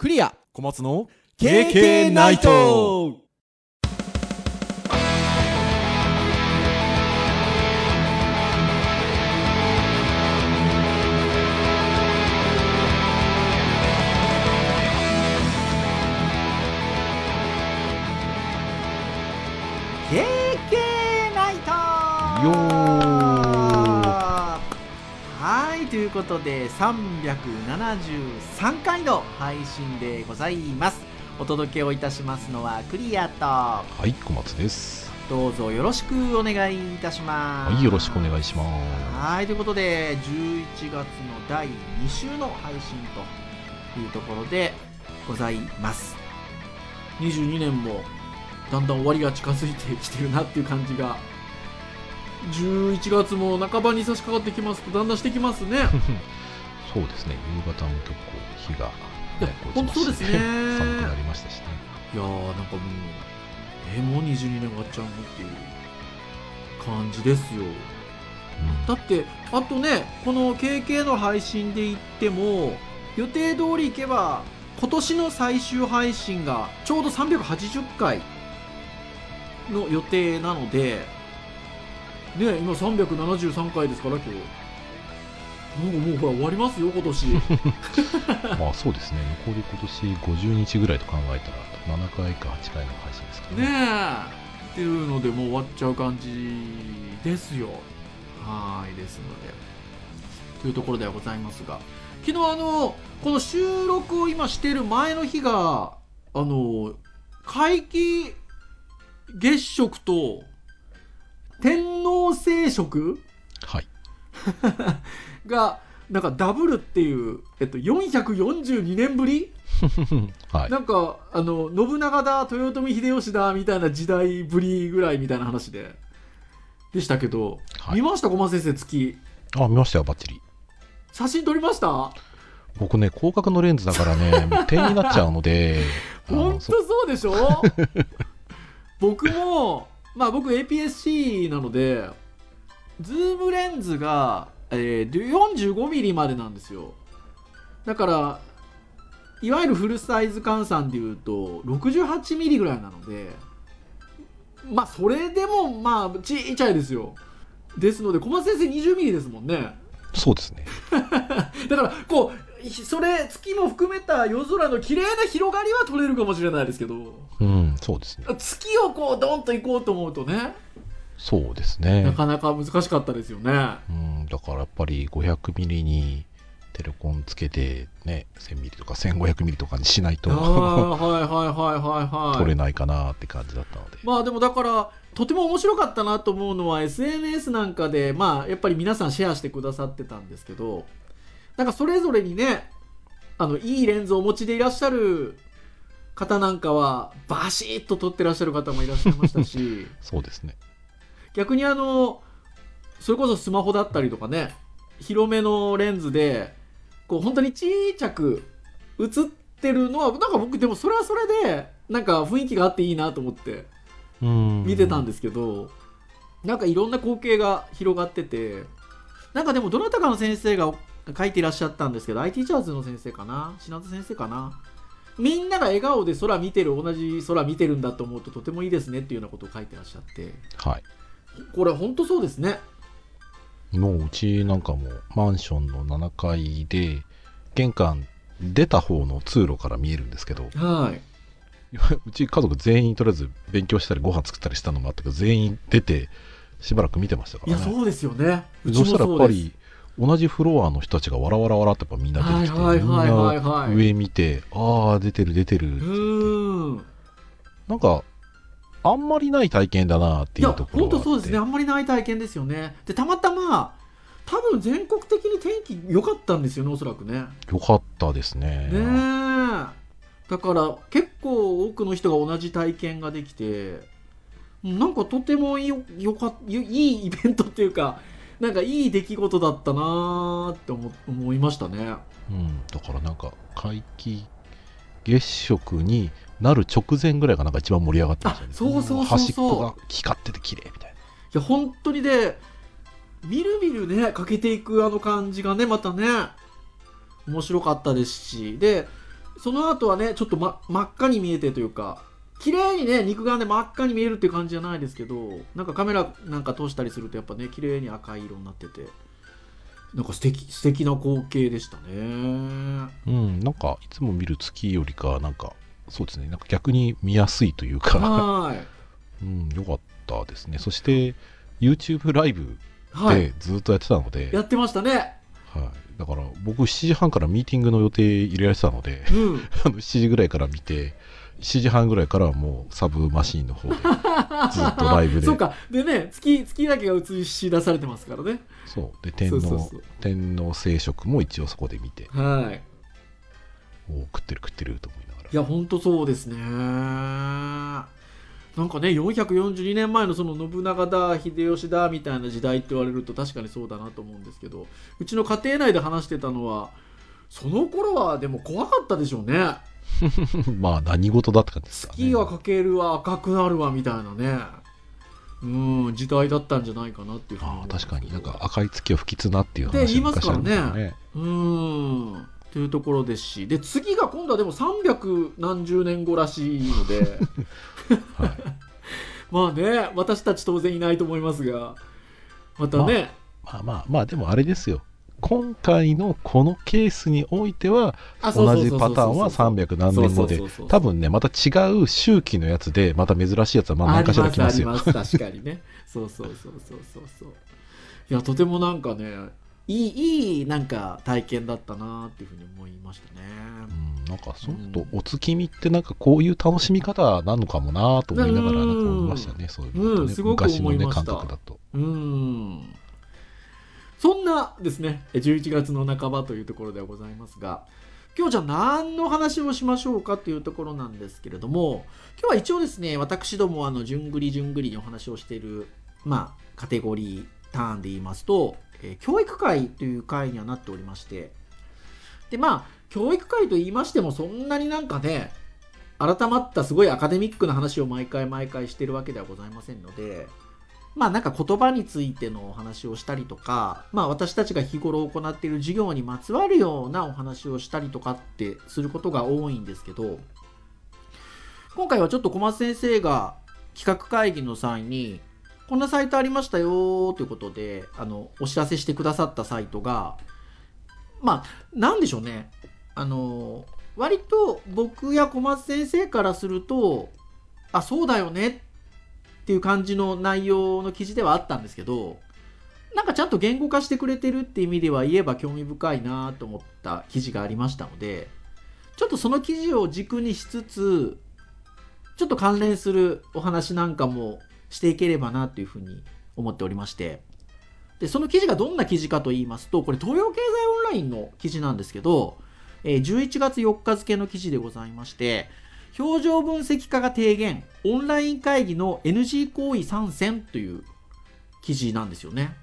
クリア。小松の KK ナイトということで373回の配信でございます。お届けをいたしますのはクリアと。はい小松です。どうぞよろしくお願いいたします。はいよろしくお願いします。はいということで11月の第2週の配信というところでございます。22年もだんだん終わりが近づいてきてるなっていう感じが11月も半ばに差し掛かってきますとだんだんしてきますね。そうですね。夕方も結構日がいやねほんとそうですね。寒くなりましたしね。いやーなんかもうえもう22年終わっちゃうのっていう感じですよ。うん。だってあとねこの KK の配信で言っても予定通りいけば今年の最終配信がちょうど380回の予定なのでね今373回ですから今日。なんかもうほら終わりますよ今年。まあそうですね。残り今年50日ぐらいと考えたら7回か8回の配信ですかね。ねえ。っていうのでもう終わっちゃう感じですよ。はいですので。というところではございますが。昨日あのこの収録を今している前の日があの皆既月食と天王星食？はい。がなんかダブルっていう、えっと、442年ぶり？はい。なんかあの信長だ豊臣秀吉だみたいな時代ぶりぐらいみたいな話で。でしたけど、はい。見ました？小松先生月。あ見ましたよバッチリ。写真撮りました？僕ね広角のレンズだからね もう点になっちゃうので。あ本当そうでしょ？僕もまあ僕 APS-C なのでズームレンズが、えー、45mm までなんですよ。だからいわゆるフルサイズ換算でいうと 68mm ぐらいなのでまあそれでもまあちっちゃいですよ。ですので小松先生 20mm ですもんね。そうですね。だからこうそれ月も含めた夜空の綺麗な広がりは撮れるかもしれないですけど。うんそうですね。月をこうドンと行こうと思うとね。そうですね。なかなか難しかったですよね。うん、だからやっぱり500ミリにテレコンつけてね1000ミリとか1500ミリとかにしないとはいはいはいはいはい。取れないかなって感じだったので、まあでもだからとても面白かったなと思うのは SNS なんかでまあやっぱり皆さんシェアしてくださってたんですけどなんかそれぞれにねあのいいレンズをお持ちでいらっしゃる方なんかはバシッと撮ってらっしゃる方もいらっしゃいましたし。そうですね。逆にあのそれこそスマホだったりとかね広めのレンズでこう本当にちっちゃく映ってるのはなんか僕でもそれはそれでなんか雰囲気があっていいなと思ってうん。見てたんですけど、なんかいろんな光景が広がっててなんかでもどなたかの先生が書いていらっしゃったんですけど IT チャーズの先生かな？品津先生かな？みんなが笑顔で空見てる同じ空見てるんだと思うととてもいいですねっていうようなことを書いてらっしゃって。はい。これ本当そうですね。もううちなんかもマンションの7階で玄関出た方の通路から見えるんですけど。はい。うち家族全員とりあえず勉強したりご飯作ったりしたのもあったけど全員出てしばらく見てましたかいや、らねそうですよね。うちもそしたらやっぱ。り同じフロアの人たちがわらわらわらってやっぱみんな出てきて、みんはいな上見てああ出てる出てるうーん。なんかあんまりない体験だなっていうところ本当そうですね。あねんまりない体験ですよね。で、たまたま、多分全国的に天気良かったんですよね、おそらくね。よかったですねねえ。だから、結構多くの人が同じ体験ができて、なんかとてもよよかいいイベントっていうか、なんかいい出来事だったなーって思思いましたね。うん、だからなんか皆既月食になる直前ぐらいがなんか一番盛り上がってましたね。あそうそう端っこが光ってて綺麗みたいいや本当にねみるみるねかけていくあの感じがねまたね面白かったですし。でその後はねちょっと、ま、真っ赤に見えてというか綺麗にね肉眼で真っ赤に見えるっていう感じじゃないですけどなんかカメラなんか通したりするとやっぱね綺麗に赤い色になってて。なんか素敵素敵な光景でしたね。うん、なんかいつも見る月よりか、なんか、そうですね、なんか逆に見やすいというか、は うん、よかったですね。そして、YouTube ライブいはい。でずっとやってたので、やってましたね。はい、だから僕7時半からミーティングの予定入れられてたので、うん。あの7時ぐらいから見て、7時半ぐらいからはもうサブマシーンの方で、ずっとライブで、そうか。でね月月だけが映し出されてますからね。そう。で天皇天皇聖職も一応そこで見て、はい。おお、食ってる食ってると思いながら。いや本当そうですね。なんかね442年前のその信長だ秀吉だみたいな時代って言われると確かにそうだなと思うんですけどうちの家庭内で話してたのはその頃はでも怖かったでしょうね まあ何事だって感じですかね。月がかけるわ赤くなるわみたいなね。うん時代だったんじゃないかなっていうあ確かに。なんか赤い月を不吉なっていう話って言いますからね。うーんというところですし。で次が今度はでも300何十年後らしいので。はい、まあね私たち当然いないと思いますが。またね、まあまあまあでもあれですよ今回のこのケースにおいては同じパターンは300何年後で多分ねまた違う周期のやつでまた珍しいやつはまあ何かしら来ますよ。ありますあります。確かにね。そうそうそうそうそうそう。いやとてもなんかねいいいいなんか体験だったなっていうふうに思いましたね。うん、なんかそうとお月見ってなんかこういう楽しみ方なのかもなと思いながらなんか思いましたねそういうねうんすごく昔のね思いました。感覚だと。うーんそんなですね11月の半ばというところではございますが今日じゃあ何の話をしましょうかというところなんですけれども今日は一応ですね私どもあの順繰り順繰りにお話をしているまあカテゴリーターンで言いますと、えー教育会という会にはなっておりましてでまあ教育会と言いましてもそんなになんかね改まったすごいアカデミックな話を毎回毎回してるわけではございませんのでまあなんか言葉についてのお話をしたりとか、まあ私たちが日頃行っている授業にまつわるようなお話をしたりとかってすることが多いんですけど、今回はちょっと小松先生が企画会議の際に、こんなサイトありましたよということで、あの、お知らせしてくださったサイトが、まあ、なんでしょうね。あの、割と僕や小松先生からすると、あ、そうだよねっていう感じの内容の記事ではあったんですけど、なんかちゃんと言語化してくれてるって意味では言えば興味深いなと思った記事がありましたので、ちょっとその記事を軸にしつつ、ちょっと関連するお話なんかもしていければなというふうに思っておりまして、で、その記事がどんな記事かと言いますと、これ東洋経済オンラインの記事なんですけど、え11月4日付の記事でございまして、表情分析家が提言、オンライン会議の NG 行為参戦という記事なんですよね。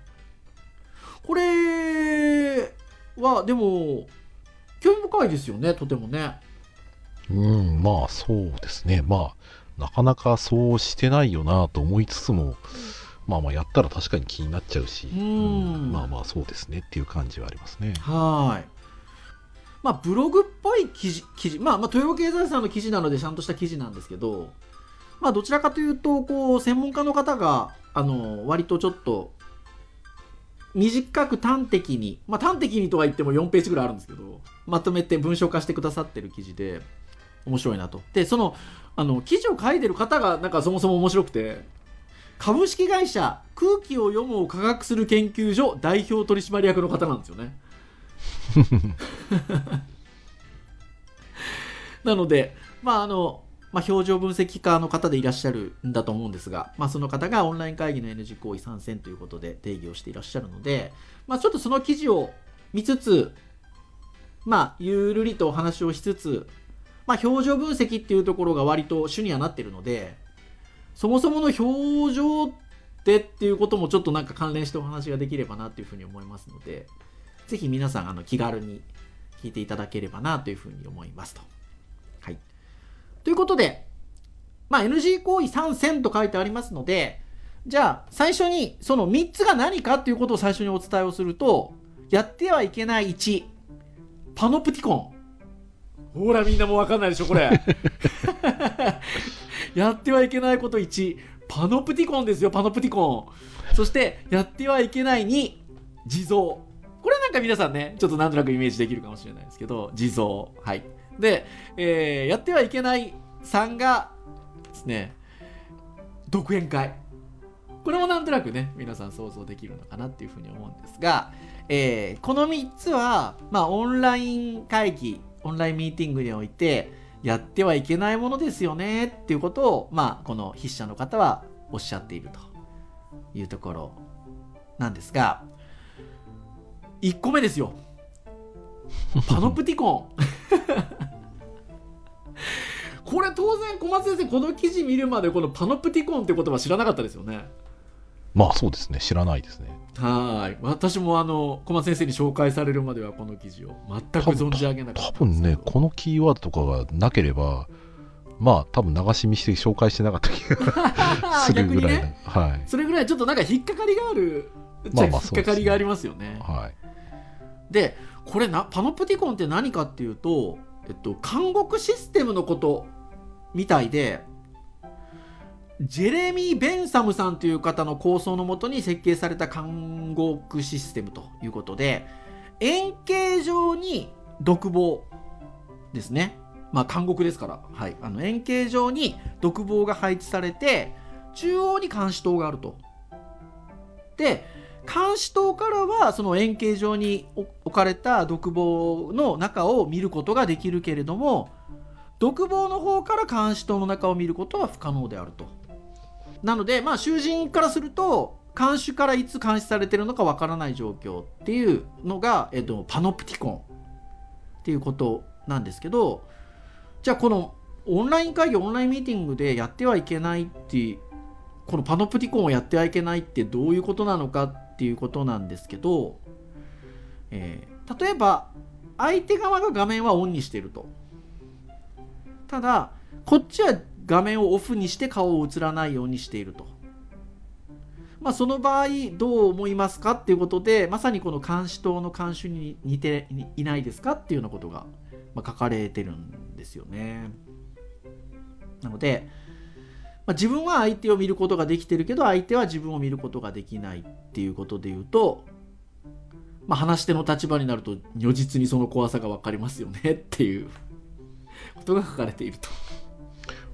これは、でも、興味深いですよね、とてもね。うんまあそうですねまあなかなかそうしてないよなと思いつつもまあまあやったら確かに気になっちゃうしうんまあまあそうですねっていう感じはありますねはい。まあ、ブログっぽい記事、記事、まあ、まあ、豊洋経済さんの記事なので、ちゃんとした記事なんですけど、まあ、どちらかというと、こう、専門家の方が、あの、割とちょっと、短く端的に、まあ、端的にとは言っても4ページぐらいあるんですけど、まとめて文章化してくださってる記事で、面白いなと。で、その、あの、記事を書いてる方が、なんかそもそも面白くて、株式会社空気を読むを科学する研究所代表取締役の方なんですよね。なので、まああのまあ、表情分析家の方でいらっしゃるんだと思うんですが、まあ、その方がオンライン会議の NG 行為参戦ということで定義をしていらっしゃるので、まあ、ちょっとその記事を見つつ、まあ、ゆるりとお話をしつつ、まあ、表情分析っていうところが割と主にはなってるので、そもそもの表情ってっていうこともちょっとなんか関連してお話ができればなというふうに思いますので、ぜひ皆さんあの気軽に聞いていただければなというふうに思いますと。はい。ということで、まあ、NG 行為参戦と書いてありますので、じゃあ最初にその3つが何かということを最初にお伝えをすると、やってはいけない1、パノプティコン。ほらみんなもう分かんないでしょこれ やってはいけないこと1パノプティコンですよパノプティコンそしてやってはいけない2地蔵これなんか皆さんねちょっとなんとなくイメージできるかもしれないですけど地蔵はい。で、えーやってはいけない3がですね独演会。これもなんとなくね皆さん想像できるのかなっていうふうに思うんですが、えーこの3つは、まあ、オンライン会議オンラインミーティングにおいてやってはいけないものですよねっていうことを、まあ、この筆者の方はおっしゃっているというところなんですが1個目ですよ。パノプティコン。これ当然小松先生この記事見るまでこのパノプティコンって言葉知らなかったですよね。まあそうですね。知らないですね。はい。私もあの小松先生に紹介されるまではこの記事を。全く存じ上げなかった多分ねこのキーワードとかがなければまあ多分流し見して紹介してなかった気がするぐらいな、ね。はい。それぐらいちょっとなんか引っかかりがある。まあまあ引っかかりがありますよね。はいでこれなパノプティコンって何かっていうと、えっと、監獄システムのことみたいでジェレミー・ベンサムさんという方の構想のもとに設計された監獄システムということで円形状に独房ですね。まあ監獄ですから、はい、あの円形状に独房が配置されて中央に監視塔があると。で監視塔からはその円形状に置かれた独房の中を見ることができるけれども独房の方から監視塔の中を見ることは不可能であると。なのでまあ囚人からすると監視からいつ監視されてるのかわからない状況っていうのが、えっと、パノプティコンっていうことなんですけどじゃあこのオンライン会議オンラインミーティングでやってはいけないっていうこのパノプティコンをやってはいけないってどういうことなのかっていうことなんですけど、えー例えば相手側が画面はオンにしてると。ただこっちは画面をオフにして顔を映らないようにしていると。まあその場合どう思いますかっていうことでまさにこの監視塔の監視に似ていないですかっていうようなことが、書かれてるんですよね。なのでまあ、自分は相手を見ることができてるけど相手は自分を見ることができないっていうことで言うと、まあ、話し手の立場になると如実にその怖さが分かりますよねっていうことが書かれていると。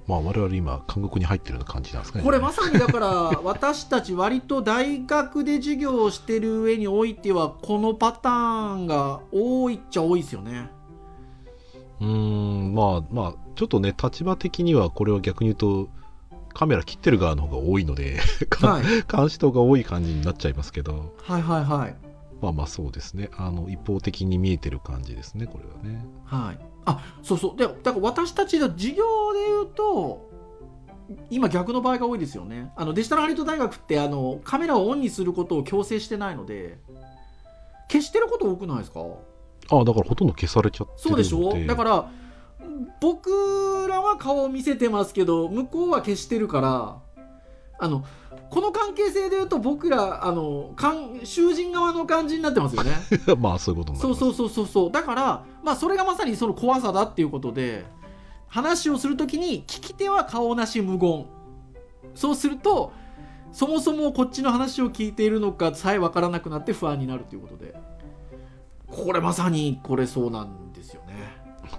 まあ我々今監獄に入ってるような感じなんですかねこれまさにだから 私たち割と大学で授業をしてる上においてはこのパターンが多いっちゃ多いですよね。うーんまあまあちょっとね立場的にはこれは逆に言うとカメラ切ってる側の方が多いので、はい、監視塔が多い感じになっちゃいますけど。はいはいはい。まあまあそうですね。あの一方的に見えてる感じですねこれはね。はい、あそうそう。でだから私たちの授業で言うと今逆の場合が多いですよね。あのデジタルハリウッド大学ってあのカメラをオンにすることを強制してないので消してること多くないですか？ああだからほとんど消されちゃってるので。そうでしょ？だから僕らは顔を見せてますけど向こうは消してるからあのこの関係性で言うと僕らあのかん囚人側の感じになってますよね。まあそういうことそうそうそうそうそう。だからまあそれがまさにその怖さだっていうことで話をするときに聞き手は顔なし無言。そうするとそもそもこっちの話を聞いているのかさえ分からなくなって不安になるということで。これまさにこれそうなん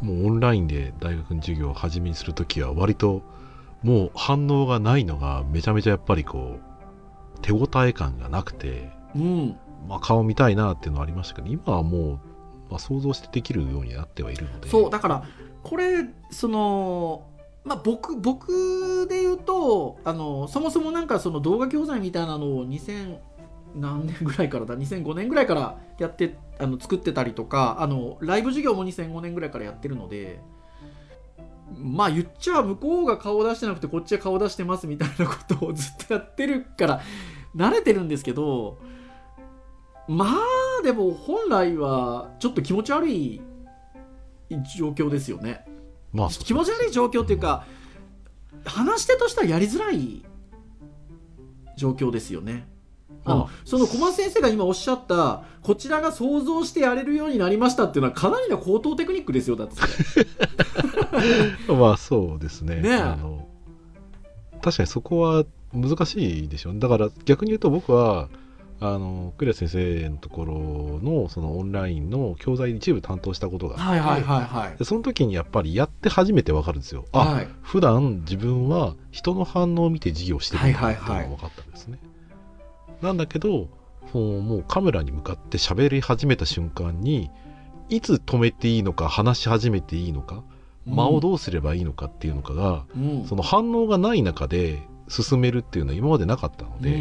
もうオンラインで大学の授業を始めにするときは割ともう反応がないのがめちゃめちゃやっぱりこう手応え感がなくて、うん。まあ、顔見たいなっていうのはありましたけど今はもう、まあ、想像してできるようになってはいるので。そうだからこれそのまあ僕僕で言うとあのそもそもなんかその動画教材みたいなのを2000何年ぐらいからだ？2005年ぐらいからやってあの作ってたりとかあのライブ授業も2005年ぐらいからやってるのでまあ言っちゃ向こうが顔出してなくてこっちは顔出してますみたいなことをずっとやってるから慣れてるんですけどまあでも本来はちょっと気持ち悪い状況ですよね。まあ気持ち悪い状況っていうか話し手としてはやりづらい状況ですよねあのその小松先生が今おっしゃったこちらが想像してやれるようになりましたっていうのはかなりの高等テクニックですよだって まあそうですね。ねえ。あの確かにそこは難しいでしょ。だから逆に言うと僕はあのクレア先生のところのそのオンラインの教材一部担当したことがあって、はいはいはいはい。でその時にやっぱりやって初めて分かるんですよ。あ、はい。普段自分は人の反応を見て授業してるんだはいはいはいってい。うのが分かったんですね、なんだけどそのもうカメラに向かって喋り始めた瞬間にいつ止めていいのか話し始めていいのか間をどうすればいいのかっていうのかが、うん。その反応がない中で進めるっていうのは今までなかったので、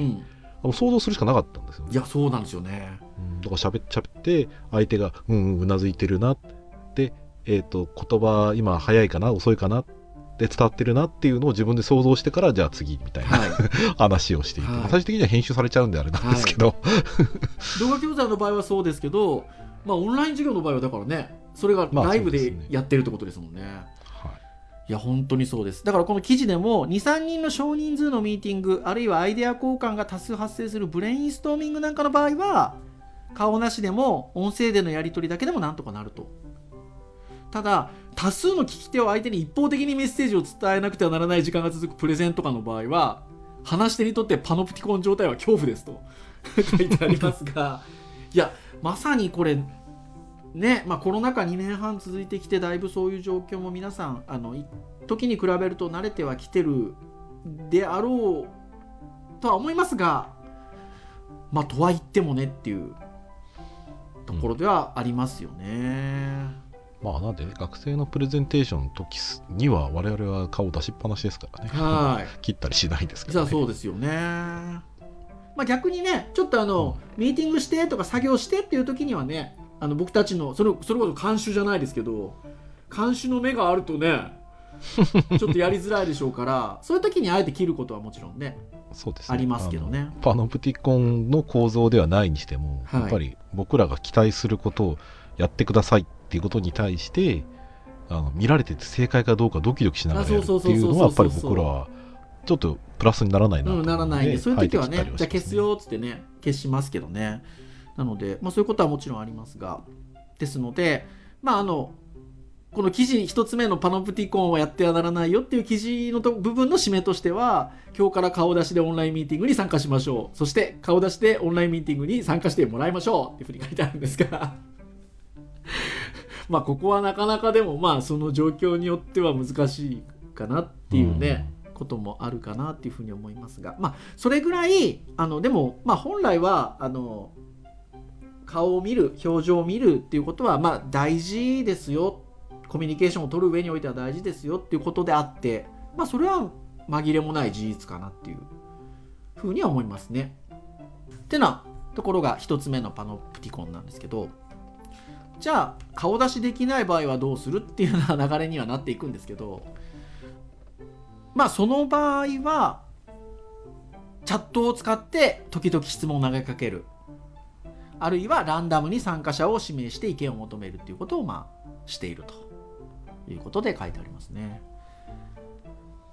うん。想像するしかなかったんですよね。いやそうなんですよね。うん。だから喋っ喋って相手がうんうなずいてるなで、えー、と言葉今早いかな遅いかなで伝わってるなっていうのを自分で想像してからじゃあ次みたいな、はい。話をしていて、はい。最終的には編集されちゃうんであれなんですけど、動画教材の場合はそうですけどまあオンライン授業の場合はだからねそれがまあライブでやってるってことですもんね、はい。いや本当にそうです。だからこの記事でも23人の少人数のミーティングあるいはアイデア交換が多数発生するブレインストーミングなんかの場合は顔なしでも音声でのやり取りだけでもなんとかなると。ただ多数の聞き手を相手に一方的にメッセージを伝えなくてはならない時間が続くプレゼンとかの場合は話し手にとってパノプティコン状態は恐怖ですと 書いてありますがいやまさにこれねまあ、コロナ禍2年半続いてきてだいぶそういう状況も皆さんあの時に比べると慣れてはきてるであろうとは思いますがまあとは言ってもねっていうところではありますよね。まあなんでね学生のプレゼンテーションの時には我々は顔出しっぱなしですからね。はい。切ったりしないですかじゃらね。あそうですよね。まあ、逆にねちょっとあの、ミーティングしてとか作業してっていう時にはねあの僕たちのそれそれこそ監修じゃないですけど監修の目があるとね ちょっとやりづらいでしょうからそういう時にあえて切ることはもちろんねそうですね。ありますけどね。パノプティコンの構造ではないにしても、はい。やっぱり僕らが期待することをやってくださいっていうことに対してあの見られてて正解かどうかドキドキしながらやるっていうのはやっぱり僕らはちょっとプラスにならないなと思うん、ならないんでそういう時はねじゃあ消すよっつってね消しますけどね。なので、まあ、そういうことはもちろんありますがですのでまああのこの記事一つ目のパノプティコンはやってはならないよっていう記事のと部分の締めとしては今日から顔出しでオンラインミーティングに参加しましょう。そして顔出しでオンラインミーティングに参加してもらいましょうっていうふうに書いてあるんですがまあここはなかなかでもまあその状況によっては難しいかなっていうね、こともあるかなっていうふうに思いますがまあそれぐらいあのでもまあ本来はあの顔を見る表情を見るっていうことはまあ大事ですよコミュニケーションを取る上においては大事ですよっていうことであってまあそれは紛れもない事実かなっていうふうには思いますね。ってなところが一つ目のパノプティコンなんですけどじゃあ顔出しできない場合はどうするっていうような流れにはなっていくんですけどまあその場合はチャットを使って時々質問を投げかけるあるいはランダムに参加者を指名して意見を求めるということをまあしているということで書いてありますね。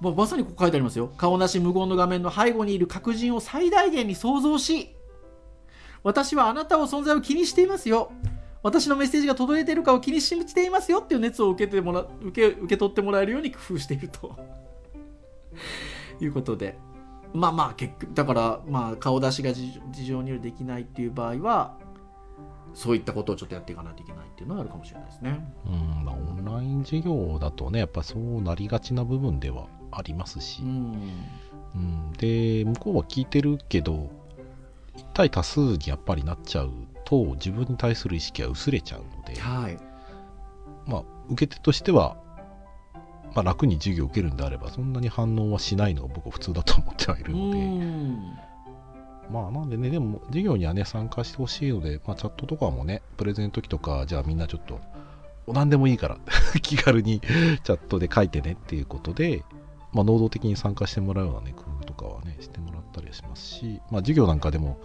まあまさにここ書いてありますよ。顔なし無言の画面の背後にいる各人を最大限に想像し、私はあなたの存在を気にしていますよ。私のメッセージが届いているかを気にしていますよっていう熱を受けてもら受け受け取ってもらえるように工夫しているということで。まあまあ結局だからまあ顔出しが事事情によりできないっていう場合はそういったことをちょっとやっていかないといけないっていうのはあるかもしれないですね。うんまあ、オンライン授業だとねやっぱそうなりがちな部分ではありますしう、ん。うん、で向こうは聞いてるけど一対多数にやっぱりなっちゃうと自分に対する意識は薄れちゃうので、はい。まあ、受け手としては、まあ、楽に授業を受けるんであればそんなに反応はしないのが僕は普通だと思ってはいるうので、ん。まあなんでねでも授業にはね参加してほしいので、まあ、チャットとかもねプレゼンの時とかじゃあみんなちょっと何でもいいから 気軽にチャットで書いてねっていうことで、まあ、能動的に参加してもらうようなね工夫とかはねしてもらったりはしますし、まあ、授業なんかでも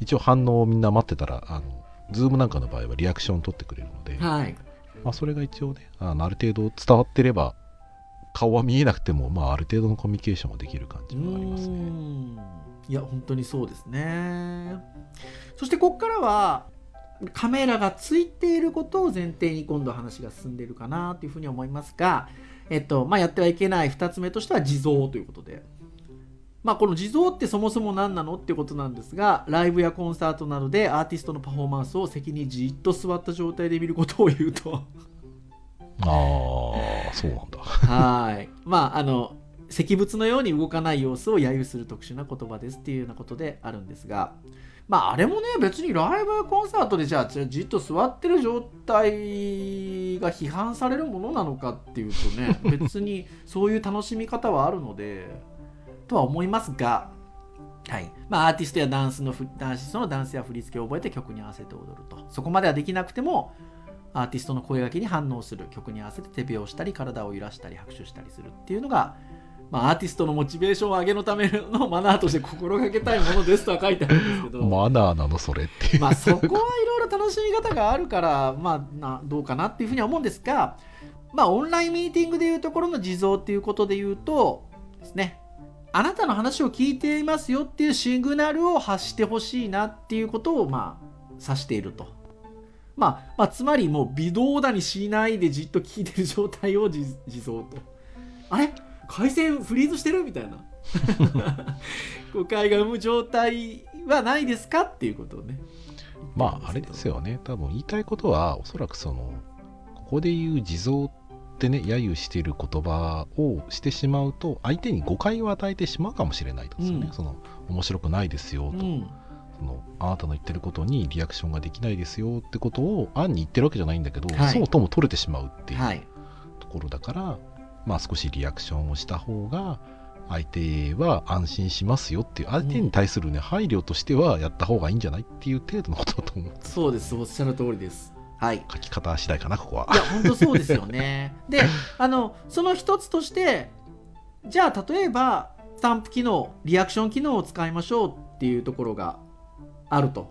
一応反応をみんな待ってたらあの Zoom なんかの場合はリアクション取ってくれるので、はい。まあ、それが一応ねあのある程度伝わってれば顔は見えなくても、まあ、ある程度のコミュニケーションができる感じはありますね。いや本当にそうですねそしてここからはカメラがついていることを前提に今度話が進んでいるかなというふうに思いますが、えっとまあ、やってはいけない2つ目としては地蔵ということで。まあ、この地蔵ってそもそも何なのっていうことなんですがライブやコンサートなどでアーティストのパフォーマンスを席にじっと座った状態で見ることを言うと。ああそうなんだ。はい。まああの石仏のように動かない様子を揶揄する特殊な言葉ですっていうようなことであるんですが。まああれもね別にライブやコンサートでじゃあじっと座ってる状態が批判されるものなのかっていうとね別にそういう楽しみ方はあるのでとは思いますがはい。まあ、アーティストやダンスのダンスのダンスや振り付けを覚えて曲に合わせて踊ると。そこまではできなくてもアーティストの声がけに反応する曲に合わせて手拍をしたり体を揺らしたり拍手したりするっていうのが、まあ、アーティストのモチベーションを上げのためのマナーとして心がけたいものですとは書いてあるんですけど。マナーなのそれって。まあそこはいろいろ楽しみ方があるからまあなどうかなっていうふうには思うんですがまあオンラインミーティングでいうところの地蔵っていうことで言うとですねあなたの話を聞いていますよっていうシグナルを発してほしいなっていうことをまあ指していると。まあ、まあ、つまりもう微動だにしないでじっと聞いてる状態を地蔵と。あれ？回線フリーズしてる？みたいな。誤解が生む状態はないですか？っていうことをね。まああれですよね多分言いたいことはおそらくそのここで言う地蔵ってね揶揄している言葉をしてしまうと相手に誤解を与えてしまうかもしれないですよね、うん、その面白くないですよと、うん、そのあなたの言ってることにリアクションができないですよってことを暗に言ってるわけじゃないんだけど、はい、そうとも取れてしまうっていうところだから、はい、まあ少しリアクションをした方が相手は安心しますよっていう相手に対するね、配慮としてはやった方がいいんじゃないっていう程度のことだと思う。そうです。おっしゃる通りですはい。書き方次第かなここは。いや本当そうですよね。であのその一つとしてじゃあ例えばスタンプ機能リアクション機能を使いましょうっていうところがあると。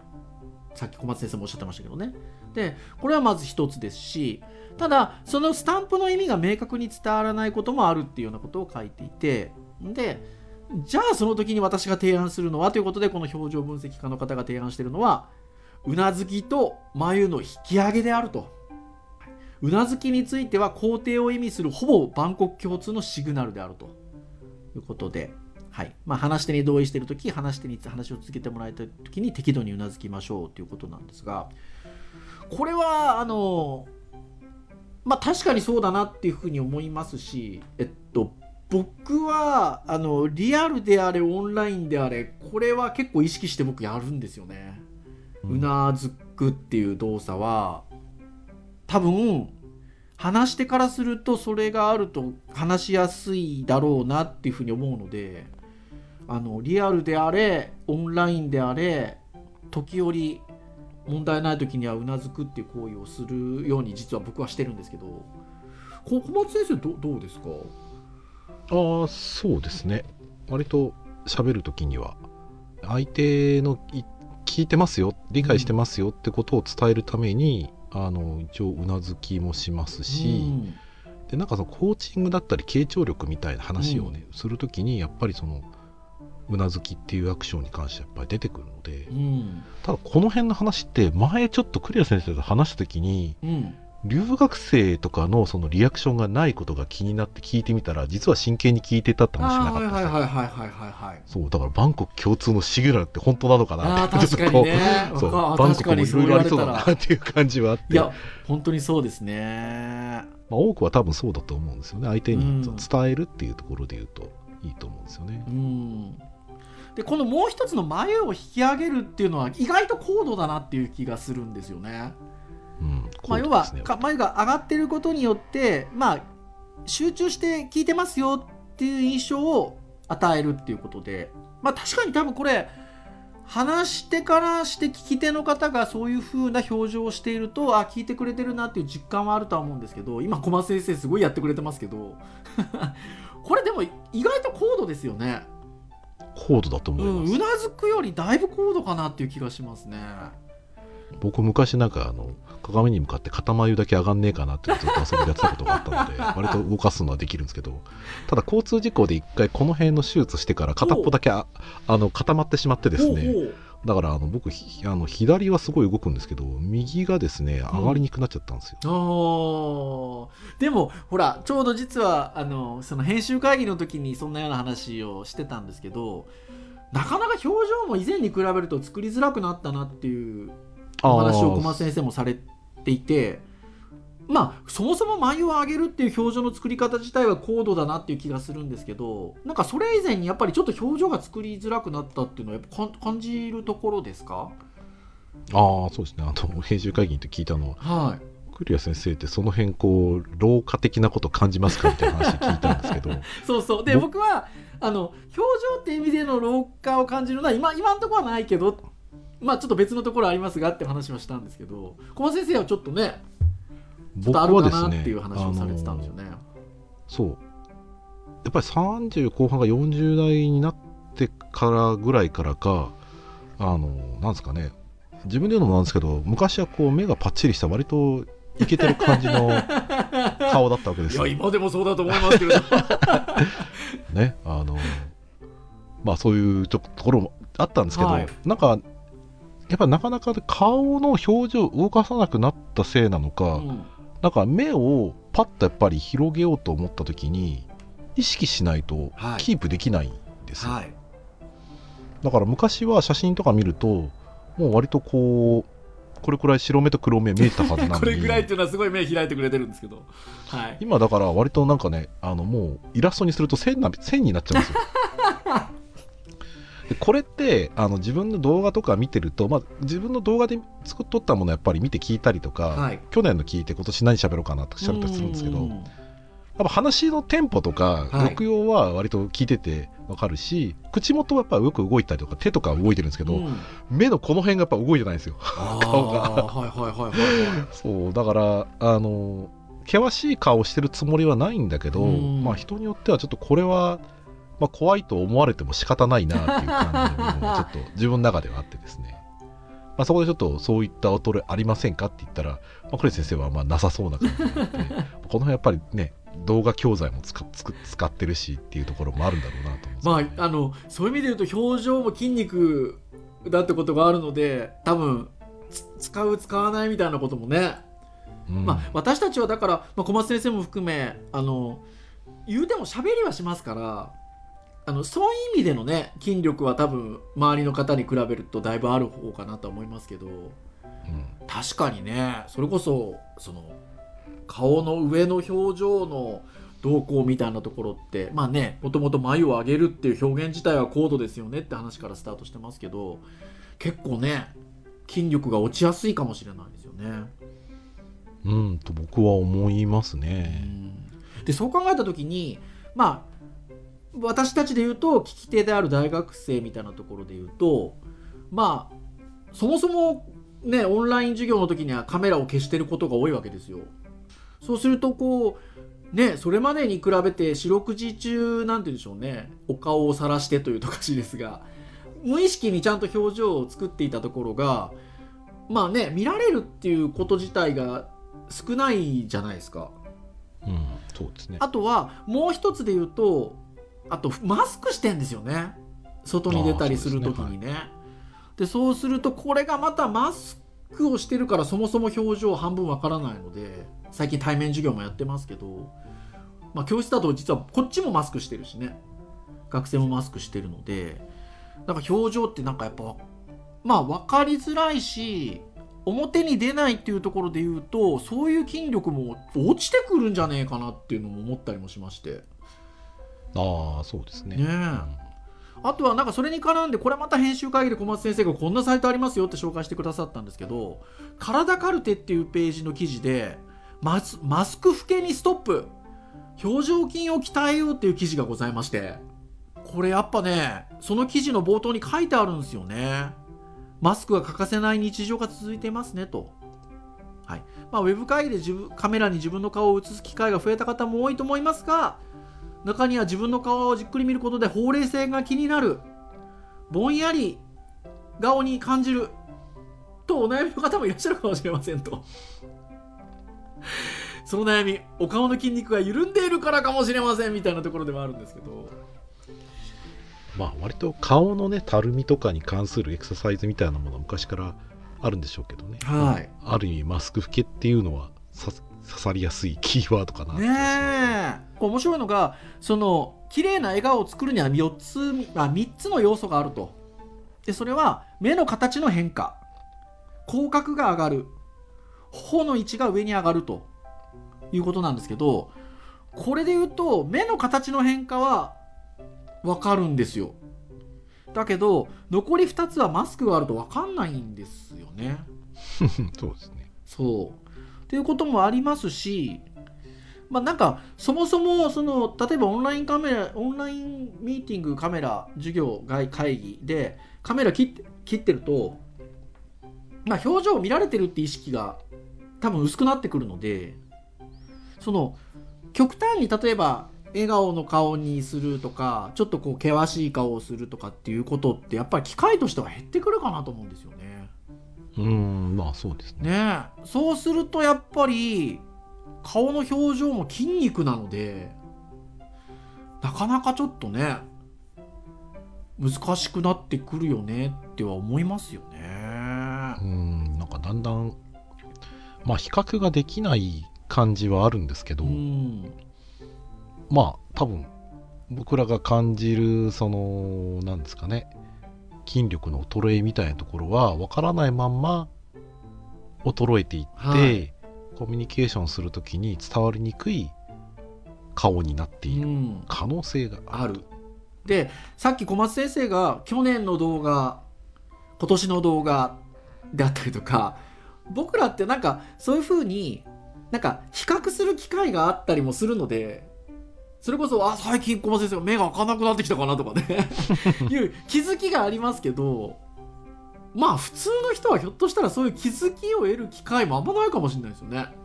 さっき小松先生もおっしゃってましたけどね。でこれはまず一つですしただそのスタンプの意味が明確に伝わらないこともあるっていうようなことを書いていてでじゃあその時に私が提案するのはということでこの表情分析家の方が提案しているのはうなずきと眉の引き上げであると。うなずきについては肯定を意味するほぼ万国共通のシグナルであると。いうことで、はい。まあ、話し手に同意している時話し手に話を続けてもらいたい時に適度にうなずきましょうということなんですが。これはあのまあ確かにそうだなっていうふうに思いますしえっと僕はあのリアルであれオンラインであれこれは結構意識して僕やるんですよね。うなずくっていう動作は多分話し手からするとそれがあると話しやすいだろうなっていうふうに思うのであのリアルであれオンラインであれ時折問題ない時にはうなずくっていう行為をするように実は僕はしてるんですけど小松先生どどうですか？ああそうですね。割と喋る時には相手の言っ聞いてますよ理解してますよってことを伝えるために、うん、あの一応うなずきもしますし、うん、でなんかそのコーチングだったり傾聴力みたいな話をね、うん、する時にやっぱりそのうなずきっていうアクションに関してやっぱり出てくるので、ただこの辺の話って前ちょっとクリア先生と話した時に、留学生とかのそのリアクションがないことが気になって聞いてみたら実は真剣に聞いてたって話がなかったはいはいはいはいはいそうだからバンコク共通のシグナルって本当なのかなって。確かにね。そうバンコクもいろいろありそうだなっていう感じはあって。いや本当にそうですね、まあ、多くは多分そうだと思うんですよね。相手に伝えるっていうところで言うといいと思うんですよね。うん。でこのもう一つの眉を引き上げるっていうのは意外と高度だなっていう気がするんですよね。まあ、要は眉が上がってることによって、まあ、集中して聞いてますよっていう印象を与えるっていうことで、まあ、確かに多分これ話してからして聞き手の方がそういう風な表情をしているとあ聞いてくれてるなっていう実感はあるとは思うんですけど今小松先生すごいやってくれてますけど これでも意外と高度ですよね。高度だと思います、うん、うなずくよりだいぶ高度かなっていう気がしますね。僕昔なんかあの鏡に向かって肩眉だけ上がんねえかなってずっと遊びでやってたことがあったので割と動かすのはできるんですけどただ交通事故で一回この辺の手術してから片っぽだけああの固まってしまってですねだからあの僕ひあの左はすごい動くんですけど右がですね上がりにくくなっちゃったんですよ、あー。でもほらちょうど実はあのその編集会議の時にそんなような話をしてたんですけどなかなか表情も以前に比べると作りづらくなったなっていうお話を小松先生もされていてまあそもそも眉を上げるっていう表情の作り方自体は高度だなっていう気がするんですけどなんかそれ以前にやっぱりちょっと表情が作りづらくなったっていうのはやっぱか感じるところですか？ああそうですね。あの編集会議って聞いたのははい。クリア先生ってその辺こう老化的なこと感じますかみたいな話聞いたんですけど。そうそう。でぼ僕はあの表情っていう意味での老化を感じるのは今今のところはないけどまあちょっと別のところありますがって話はしたんですけど小松先生はちょっとねちょっ僕とあるかなっていう話をされてたんですよね。そうやっぱり30後半が40代になってからぐらいからかあのなんですかね自分で言うのもなんですけど昔はこう目がパッチリした割とイケてる感じの 顔だったわけでいやすよ。今でもそうだと思いますけれど ねあのまあそういうちょっとところもあったんですけど、はいなんかやっぱなかなか顔の表情を動かさなくなったせいなのか、うん。なんか目をパッとやっぱり広げようと思った時に意識しないとはい。キープできないんですよ、はい。だから昔は写真とか見るともう割とこうこれくらい白目と黒目見えたはずなのに。これぐらいっていうのはすごい目開いてくれてるんですけど。はい。今だから割となんかねあのもうイラストにすると線な線になっちゃうんですよ でこれってあの自分の動画とか見てると、まあ、自分の動画で作っとったものやっぱり見て聞いたりとか、はい。去年の聞いて今年何喋ろうかなって喋ったりするんですけどうん。やっぱ話のテンポとかはい。抑揚は割と聞いててわかるし、口元はやっぱよく動いたりとか手とか動いてるんですけど、うん。目のこの辺がやっぱ動いてないんですよ。あ 顔が。ーはいはいはいはいはい。そうだからあの険しい顔してるつもりはないんだけど、うん。まあ人によってはちょっとこれは、まあ、怖いと思われても仕方ないなっていう感じのもちょっと自分の中ではあってですね、まあ、そこでちょっとそういった恐れありませんかって言ったら、まあ、クレイ先生はまあなさそうな感じが あってこの辺やっぱりね動画教材も使っ使使ってるしっていうところもあるんだろうなと思うんですけど。まああのそういう意味で言うと表情も筋肉だってことがあるので多分つ使う使わないみたいなこともね。うん。まあ、私たちはだから、まあ、小松先生も含めあの言うても喋りはしますからあのそういう意味でのね筋力は多分周りの方に比べるとだいぶある方かなとは思いますけどうん確かにねそれこそその顔の上の表情の動向みたいなところってまあねもともと眉を上げるっていう表現自体は高度ですよねって話からスタートしてますけど結構ね筋力が落ちやすいかもしれないですよね。うん、と僕は思いますね。でそう考えた時にまあ私たちで言うと聞き手である大学生みたいなところで言うとまあそもそもねオンライン授業の時にはカメラを消してることが多いわけですよ。そうするとこうねそれまでに比べて四六時中なんて言うんでしょうねお顔を晒してというとおかしいですが無意識にちゃんと表情を作っていたところがまあね見られるっていうこと自体が少ないじゃないですか。うん、そうですね。あとはもう一つで言うとあとマスクしてんですよね。外に出たりする時にね。でそうするとこれがまたマスクをしてるからそもそも表情半分わからないので最近対面授業もやってますけど、まあ、教室だと実はこっちもマスクしてるしね。学生もマスクしてるのでなんか表情ってなんかやっぱまあ分かりづらいし表に出ないっていうところで言うとそういう筋力も落ちてくるんじゃねえかなっていうのも思ったりもしましてああ、そうですね。ねあとはなんかそれに絡んでこれまた編集会議で小松先生がこんなサイトありますよって紹介してくださったんですけど「体カルテ」っていうページの記事でマスマスク老けにストップ表情筋を鍛えようっていう記事がございましてこれやっぱねその記事の冒頭に書いてあるんですよねマスクが欠かせない日常が続いてますねと。はいまあ、ウェブ会議で自分カメラに自分の顔を映す機会が増えた方も多いと思いますが中には自分の顔をじっくり見ることでほうれい線が気になる。ぼんやり顔に感じる。とお悩みの方もいらっしゃるかもしれませんと。その悩みお顔の筋肉が緩んでいるからかもしれませんみたいなところではあるんですけど。まあ割と顔のねたるみとかに関するエクササイズみたいなものは昔からあるんでしょうけどね、はい。ある意味マスク老けっていうのはさ刺さりやすいキーワードかなねえ。面白いのがその綺麗な笑顔を作るには4つあ3つの要素があると。でそれは目の形の変化。口角が上がる。頬の位置が上に上がると。いうことなんですけどこれで言うと目の形の変化は分かるんですよ。だけど残り2つはマスクがあると分かんないんですよね。そうですね。そうっていうこともありますしまあなんかそもそもその例えばオンラインカメラオンラインミーティングカメラ授業外会議でカメラ切って切ってるとまあ表情を見られてるって意識が多分薄くなってくるのでその極端に例えば笑顔の顔にするとかちょっとこう険しい顔をするとかっていうことってやっぱり機会としては減ってくるかなと思うんですよね。うーんまあそうですね。ねえ。そうするとやっぱり顔の表情も筋肉なのでなかなかちょっとね難しくなってくるよねっては思いますよね。うーんなんかだんだんまあ比較ができない感じはあるんですけど、うん。まあ多分僕らが感じるそのなんですかね筋力の衰えみたいなところは分からないまんま衰えていって、はいコミュニケーションするときに伝わりにくい顔になっているうん可能性がある。ある。でさっき小松先生が去年の動画今年の動画であったりとか僕らってなんかそういうふうになんか比較する機会があったりもするのでそれこそあ最近小松先生が目が開かなくなってきたかなとかね。いう気づきがありますけどまあ普通の人はひょっとしたらそういう気づきを得る機会もあんまないかもしれないですよね。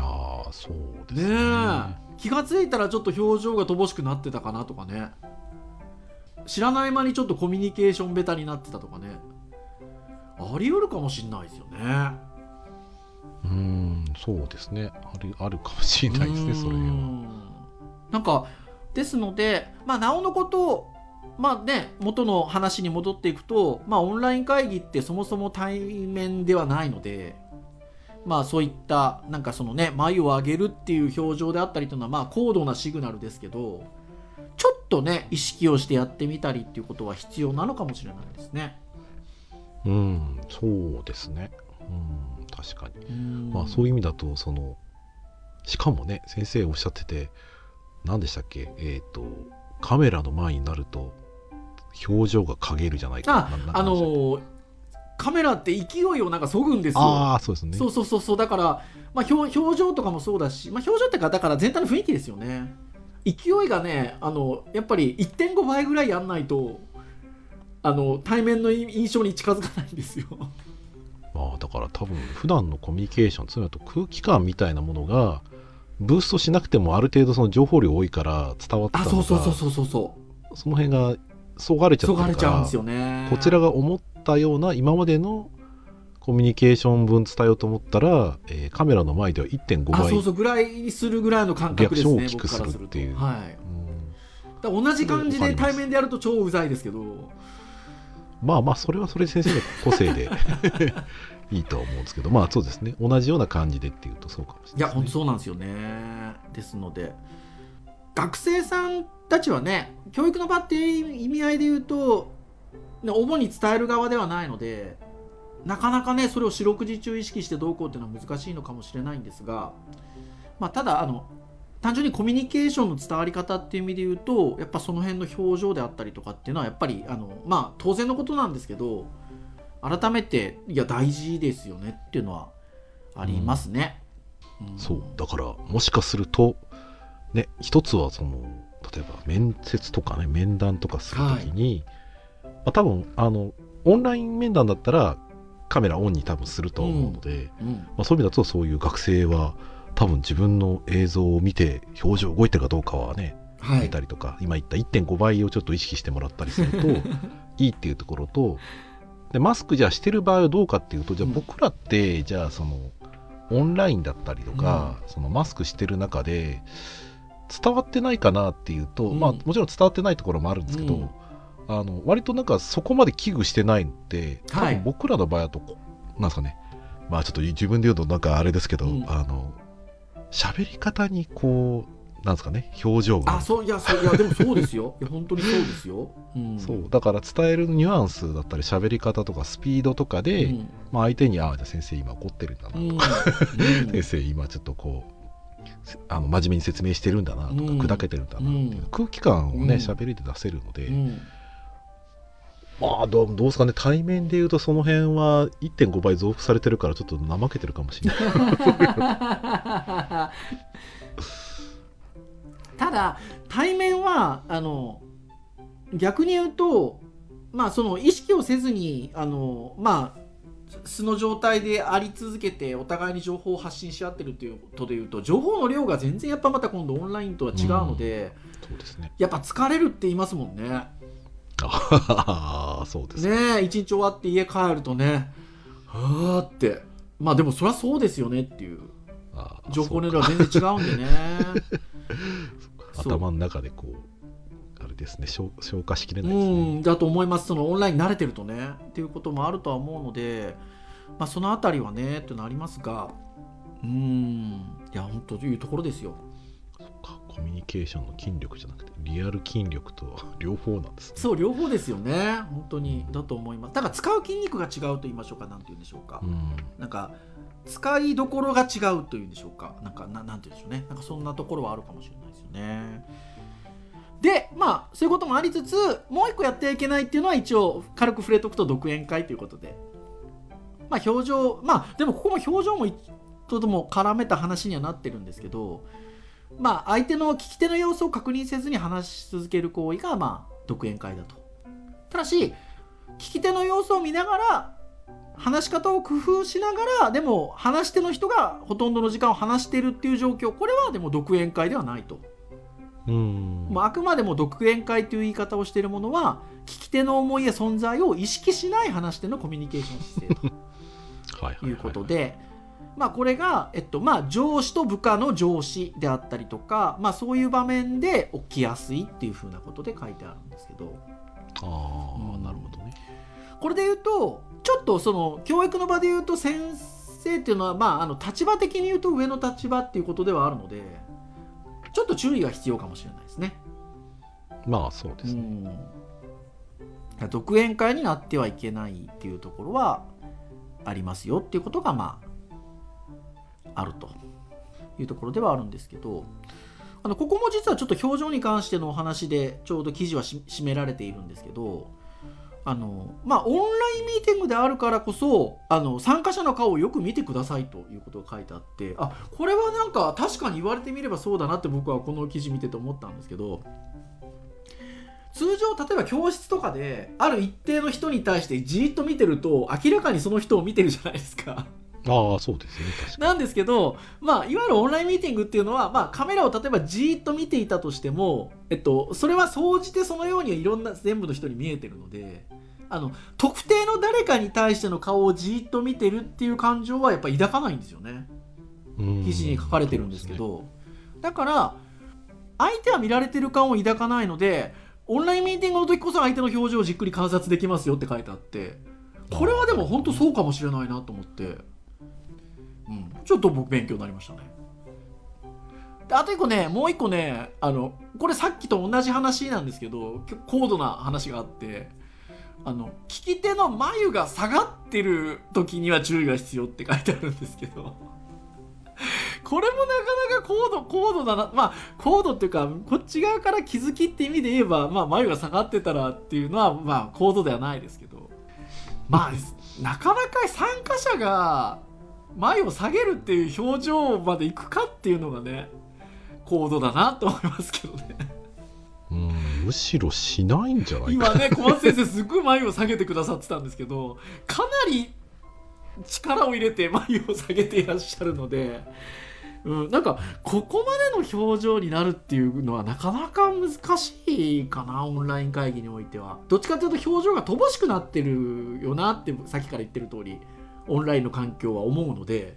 ああそうですね。気がついたらちょっと表情が乏しくなってたかなとかね。知らない間にちょっとコミュニケーションベタになってたとかね。あり得るかもしんないですよね。うーんそうですね。あるあるかもしれないですねそれうは。んなんかですのでまあなおのことまあね元の話に戻っていくとまあオンライン会議ってそもそも対面ではないのでまあそういったなんかそのね眉を上げるっていう表情であったりというのはまあ高度なシグナルですけどちょっとね意識をしてやってみたりっていうことは必要なのかもしれないですね。うんそうですね。うん確かに。まあそういいう意味だとそのしかもね先生おっしゃってて何でしたっけ？えっ、とカメラの前になると表情が陰るじゃないか。ああのーカメラって勢いをなんかそぐんですけよ。ああそうですね。そうそうそうそう。だから、まあ、表表情とかもそうだし、まあ、表情っていうかだから全体の雰囲気ですよね。勢いがねあのやっぱり1.5倍ぐらいやんないとあの対面の印象に近づかないんですよ。まあだから多分普段のコミュニケーションつまり空気感みたいなものがブーストしなくてもある程度その情報量多いから伝わってたあのがそうそうそうそうそうそその辺がそがれちゃってるかられちゃうんですよね。こちらが思ったような今までのコミュニケーション分伝えようと思ったら、えーカメラの前では1.5倍あそうそうぐらいにするぐらいの感覚ですねリアクションを大きくするっていう。はい。うん。同じ感じで対面でやると超うざいですけど。まあまあそれはそれで先生の個性で いいと思うんですけどまあそうですね。同じような感じでっていうとそうかもしれない、ね、いや本当そうなんですよね。ですので。学生さんたちはね教育の場っていう意味合いで言うとね主に伝える側ではないのでなかなかねそれを四六時中意識してどうこうっていうのは難しいのかもしれないんですが、まあ、ただあの単純にコミュニケーションの伝わり方っていう意味で言うとやっぱその辺の表情であったりとかっていうのはやっぱりあのまあ当然のことなんですけど改めていや大事ですよねっていうのはありますね。ん。そう。だからもしかするとね一つはその例えば面接とかね面談とかするときに、まあ、多分あのオンライン面談だったらカメラオンに多分すると思うので、うん。まあ、そういう意味だとそういう学生は多分自分の映像を見て表情動いてるかどうかはねはい。見たりとか、今言った1.5倍をちょっと意識してもらったりすると いいっていうところとでマスクじゃあしてる場合はどうかっていうとじゃあうん。僕らってじゃあそのオンラインだったりとか、そのマスクしてる中で伝わってないかなっていうと、うん。まあもちろん伝わってないところもあるんですけど、うん。あの割となんかそこまで危惧してないので多はい。分僕らの場合だとこなんですかね。まあちょっと自分で言うとなんかあれですけど、うん。あの喋り方にこうなんですかね表情が。あそういやそういやでもそうですよ。いや本当にそうですよ、うん、そう。だから伝えるニュアンスだったり喋り方とかスピードとかで、うん。まあ、相手に「ああじゃあ先生今怒ってるんだな」とか、うん。うん。先生今ちょっとこうせあの真面目に説明してるんだなとか、うん。砕けてるんだなっていううん。空気感をねうん。喋、りで出せるので、うん。まあどうどうですかね。対面で言うとその辺は1.5倍増幅されてるからちょっと怠けてるかもしれない ただ対面はあの逆に言うとまあその意識をせずにあのまあ素の状態であり続けてお互いに情報を発信し合ってるということでいうと情報の量が全然やっぱまた今度オンラインとは違うので、そうですね。やっぱ疲れるって言いますもんね。あ あそうですね。ねえ一日終わって家帰るとねはあって。まあでもそりゃそうですよねっていう。情報の量は全然違うんでね。頭の中でこうあれですね消消化しきれないですうね、ん、だと思います。そのオンラインに慣れてるとねっていうこともあるとは思うので、まあ、そのあたりはねっていうのはありますがうんいや本当というところですよ。そっかコミュニケーションの筋力じゃなくてリアル筋力と両方なんですね。そう両方ですよね。本当にだと思います。だから使う筋肉が違うと言いましょうかなんて言うんでしょうか、うん。なんか使いどころが違うというんでしょうか。なんかななんて言うんでしょうね。なんかそんなところはあるかもしれないですよね。でまあそういうこともありつつもう一個やってはいけないっていうのは一応軽く触れとくと独演会ということで。まあ表情まあでもここも表情も一とも絡めた話にはなってるんですけどまあ相手の聞き手の様子を確認せずに話し続ける行為がまあ独演会だと。ただし聞き手の様子を見ながら話し方を工夫しながらでも話し手の人がほとんどの時間を話してるっていう状況これはでも独演会ではないと、うん。まあ、あくまでも独演会という言い方をしているものは聞き手の思いや存在を意識しない話し手のコミュニケーション姿勢と はいうことで、まあ、これが、えっとまあ、上司と部下の上司であったりとか、まあ、そういう場面で起きやすいっていうふうなことで書いてあるんですけど。ああ、うん。なるほどね。これで言うとちょっとその教育の場で言うと先生っていうのは、まあ、あの立場的に言うと上の立場っていうことではあるのでちょっと注意が必要かもしれないですね。まあそうですね、うん、独演会になってはいけないっていうところはありますよっていうことがまああるというところではあるんですけどあのここも実はちょっと表情に関してのお話でちょうど記事はし締められているんですけどあのまあオンラインミーティングであるからこそあの参加者の顔をよく見てくださいということが書いてあってあこれはなんか確かに言われてみればそうだなって僕はこの記事見てて思ったんですけど通常例えば教室とかである一定の人に対してじーっと見てると明らかにその人を見てるじゃないですか。ああそうですね。なんですけど、まあ、いわゆるオンラインミーティングっていうのは、まあ、カメラを例えばじーっと見ていたとしても、えっと、それは総じてそのようにいろんな全部の人に見えてるのであの特定の誰かに対しての顔をじーっと見てるっていう感情はやっぱ抱かないんですよね。に記事に書かれてるんですけど、だから相手は見られてる感を抱かないのでオンラインミーティングの時こそ相手の表情をじっくり観察できますよって書いてあってこれはでも本当そうかもしれないなと思って、うん、ちょっと僕勉強になりましたね。であと一個ねもう一個ねあのこれさっきと同じ話なんですけど結構高度な話があってあの聞き手の眉が下がってる時には注意が必要って書いてあるんですけど これもなかなか高度高度だなまあ高度っていうかこっち側から気づきって意味で言えば、まあ、眉が下がってたらっていうのはまあ高度ではないですけどまあなかなか参加者が眉を下げるっていう表情までいくかっていうのがね高度だなと思いますけどね。うんむしろしないんじゃないか。今ね小松先生すっごい眉を下げてくださってたんですけどかなり力を入れて眉を下げていらっしゃるのでうん、なんかここまでの表情になるっていうのはなかなか難しいかなオンライン会議においては。どっちかというと表情が乏しくなってるよなってさっきから言ってる通りオンラインの環境は思うので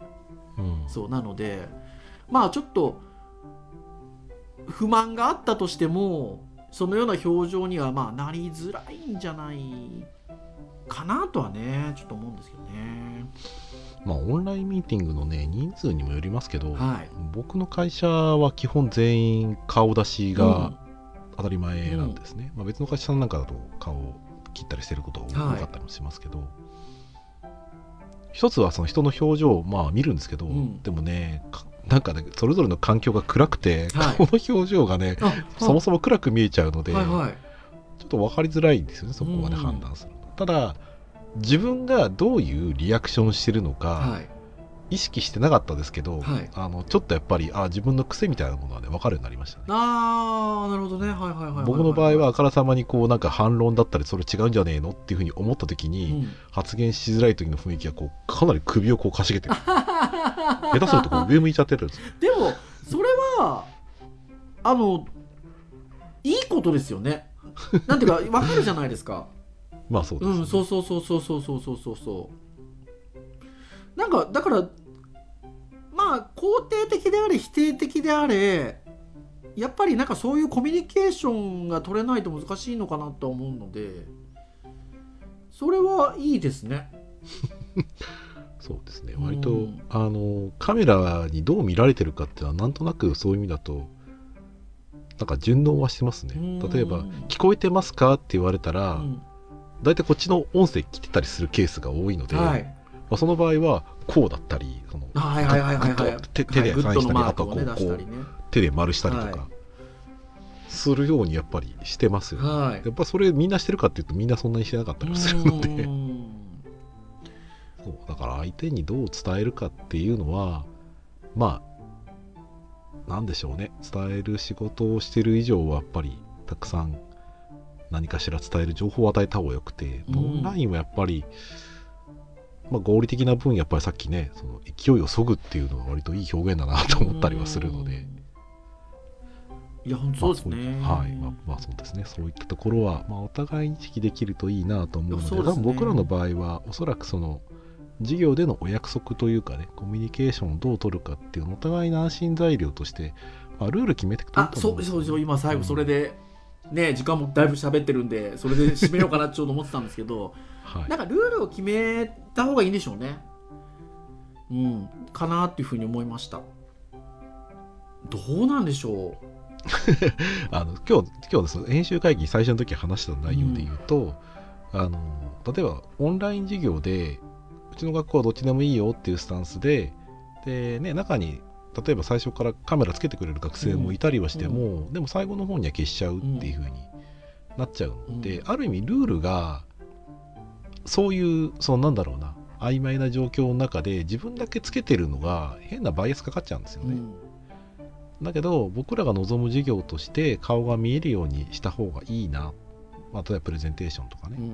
うん。そうなのでまあちょっと不満があったとしてもそのような表情にはまあなりづらいんじゃないかなとはねちょっと思うんですけどね。まあオンラインミーティングのね人数にもよりますけど、はい、僕の会社は基本全員顔出しが当たり前なんですね、まあ、別の会社さんなんかだと顔を切ったりしてることが多はいかったりもしますけど、一つはその人の表情をまあ見るんですけど、うん。でもねかなんかねそれぞれの環境が暗くて、はい。顔の表情がねあそもそも暗く見えちゃうので、はいはいちょっと分かりづらいんですよねそこまで判断するの、ただ自分がどういうリアクションしてるのか、はい意識してなかったですけど、はい。あのちょっとやっぱりあ自分の癖みたいなものはね分かるようになりましたね。あーなるほどね。はいはいはい僕の場合はあからさまにこうなんか反論だったりそれ違うんじゃねえのっていうふうに思った時うに、ん。発言しづらい時の雰囲気がこうかなり首をこうかしげてる。下手するとこう上向いちゃってるんですよ。でもそれはあのいいことですよね。なんていうか分かるじゃないですか。まあそうです、うんそうそうそうそうそうそうそうそうなんかだからまあ肯定的であれ否定的であれやっぱりなんかそういうコミュニケーションが取れないと難しいのかなと思うのでそれはいいですね。そうですね。うん。割と、あのカメラにどう見られてるかっていうのはなんとなくそういう意味だとなんか順応はしてますね。うん。例えば「聞こえてますか?」って言われたら、うん。大体こっちの音声切ってたりするケースが多いので、はいまあ、その場合はこうだったりその手手でサインしたりあとはこう出したりね。手で丸したりとか、はするようにやっぱりしてますよね、はい。やっぱそれみんなしてるかっていうとみんなそんなにしてなかったりもするので。うん。そうだから相手にどう伝えるかっていうのはまあなんでしょうね。伝える仕事をしてる以上はやっぱりたくさん何かしら伝える情報を与えた方がよくて、うん。オンラインはやっぱり、まあ、合理的な分やっぱりさっきねその勢いをそぐっていうのは割といい表現だなと思ったりはするので。いや本当そうですね、まあはい。まあ、まあそうですね。そういったところは、まあ、お互いに意識できるといいなと思うのでね。多分僕らの場合はおそらくその授業でのお約束というかねコミュニケーションをどう取るかっていうお互いの安心材料として、まあ、ルール決めていくといいあと思そうそうそう今最後それで、ね時間もだいぶ喋ってるんでそれで締めようかなちょうど思ってたんですけど はい。なんかルールを決めた方がいいんでしょうね。うん。かなっていうふうに思いました。どうなんでしょ あの今日今日ですね編集会議最初の時話した内容で言うと、あの例えばオンライン授業でうちの学校はどっちでもいいよっていうスタンスでで、ね、中に例えば最初からカメラつけてくれる学生もいたりはしても、でも最後の方には消しちゃうっていう風になっちゃうので、うある意味ルールがそういうそのなんだろうな曖昧な状況の中で自分だけつけてるのが変なバイアスかかっちゃうんですよう、ね。だけど僕らが望む授業として顔が見えるようにした方がいいな、まあ、例えばプレゼンテーションとかね、うん。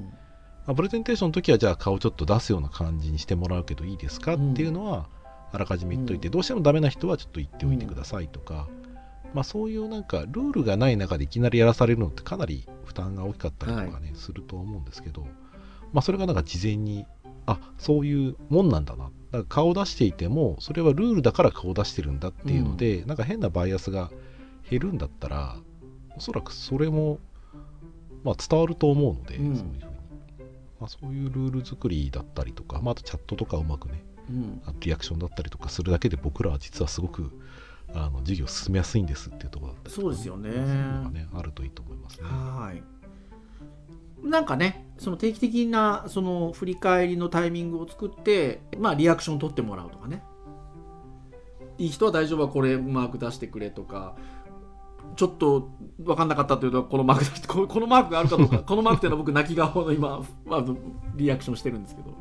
まあ、プレゼンテーションの時はじゃあ顔ちょっと出すような感じにしてもらうけどいいですかっていうのはあらかじめ言っといて、うん。どうしてもダメな人はちょっと言っておいてくださいとか、まあ、そういうなんかルールがない中でいきなりやらされるのってかなり負担が大きかったりとかね、すると思うんですけど、まあ、それがなんか事前にあそういうもんなんだな。だから顔出していてもそれはルールだから顔出してるんだっていうので、なんか変なバイアスが減るんだったらおそらくそれも、まあ、伝わると思うので、うん。そういうふうに、まあ、そういうルール作りだったりとか、まあ、あとチャットとかうまくねリアクションだったりとかするだけで僕らは実はすごくあの授業進めやすいんですっていうところだったりとか。そうですよね。がねあるといいと思いますね。はい。なんかねその定期的なその振り返りのタイミングを作ってまあリアクション取ってもらうとかね。いい人は大丈夫はこれマーク出してくれとか。ちょっと分かんなかったというとこのマーク出してここのマークがあるかどうか。このマークっていうのは僕泣き顔の今、まあ、リアクションしてるんですけど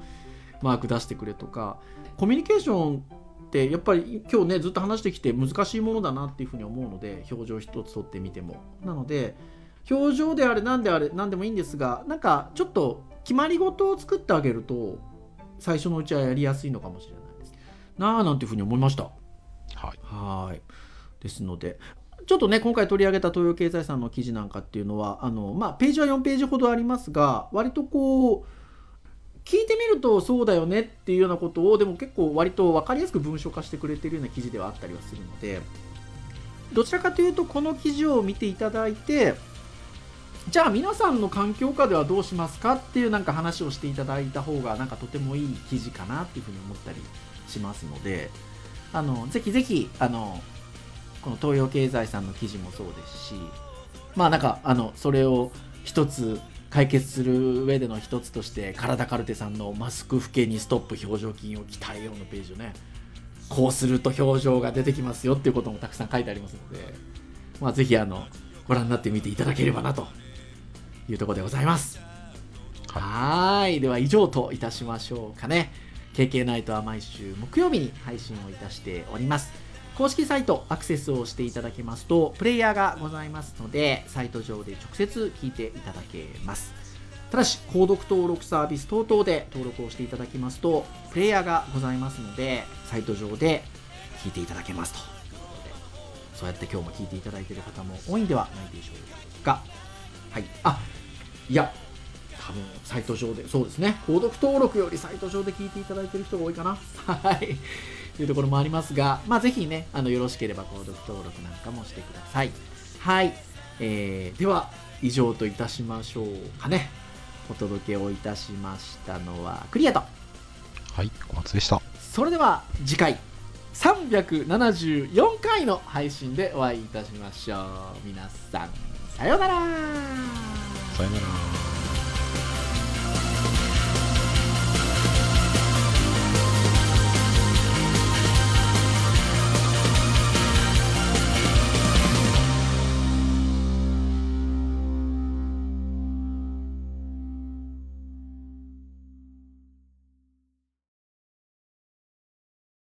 マーク出してくれとか。コミュニケーションってやっぱり今日ねずっと話してきて難しいものだなっていうふうに思うので表情一つ取ってみても。なので表情であれ何であれ何でもいいんですがなんかちょっと決まり事を作ってあげると最初のうちはやりやすいのかもしれないです。なあなんていうふうに思いました。はい。はい。ですのでちょっとね今回取り上げた東洋経済さんの記事なんかっていうのはあの、まあ、ページは4ページほどありますが割とこう聞いてみるとそうだよねっていうようなことをでも結構割と分かりやすく文章化してくれてるような記事ではあったりはするのでどちらかというとこの記事を見ていただいてじゃあ皆さんの環境下ではどうしますかっていうなんか話をしていただいた方がなんかとてもいい記事かなっていうふうに思ったりしますのであのぜひぜひあのこの東洋経済さんの記事もそうですしまあなんかあのそれを一つ解決する上での一つとして体カルテさんのマスク老けにストップ表情筋を鍛えようのページをねこうすると表情が出てきますよっていうこともたくさん書いてありますので、まあ、ぜひあのご覧になってみていただければなというところでございます。はいでは以上といたしましょうかね。KK ナイトは毎週木曜日に配信をいたしております。公式サイトアクセスをしていただきますとプレイヤーがございますのでサイト上で直接聞いていただけます。ただし購読登録サービス等々で登録をしていただきますとプレイヤーがございますのでサイト上で聞いていただけますと。いうことでそうやって今日も聞いていただいている方も多いんではないでしょうか。はい。あいや多分サイト上でそうですね。購読登録よりサイト上で聞いていただいている人が多いかな。はい。というところもありますが、まあ、ぜひねあのよろしければ購読登録なんかもしてください。はい、えーでは以上といたしましょうかね。お届けをいたしましたのはクリアと。はい小松でした。それでは次回374回の配信でお会いいたしましょう。皆さんさようなら。さよなら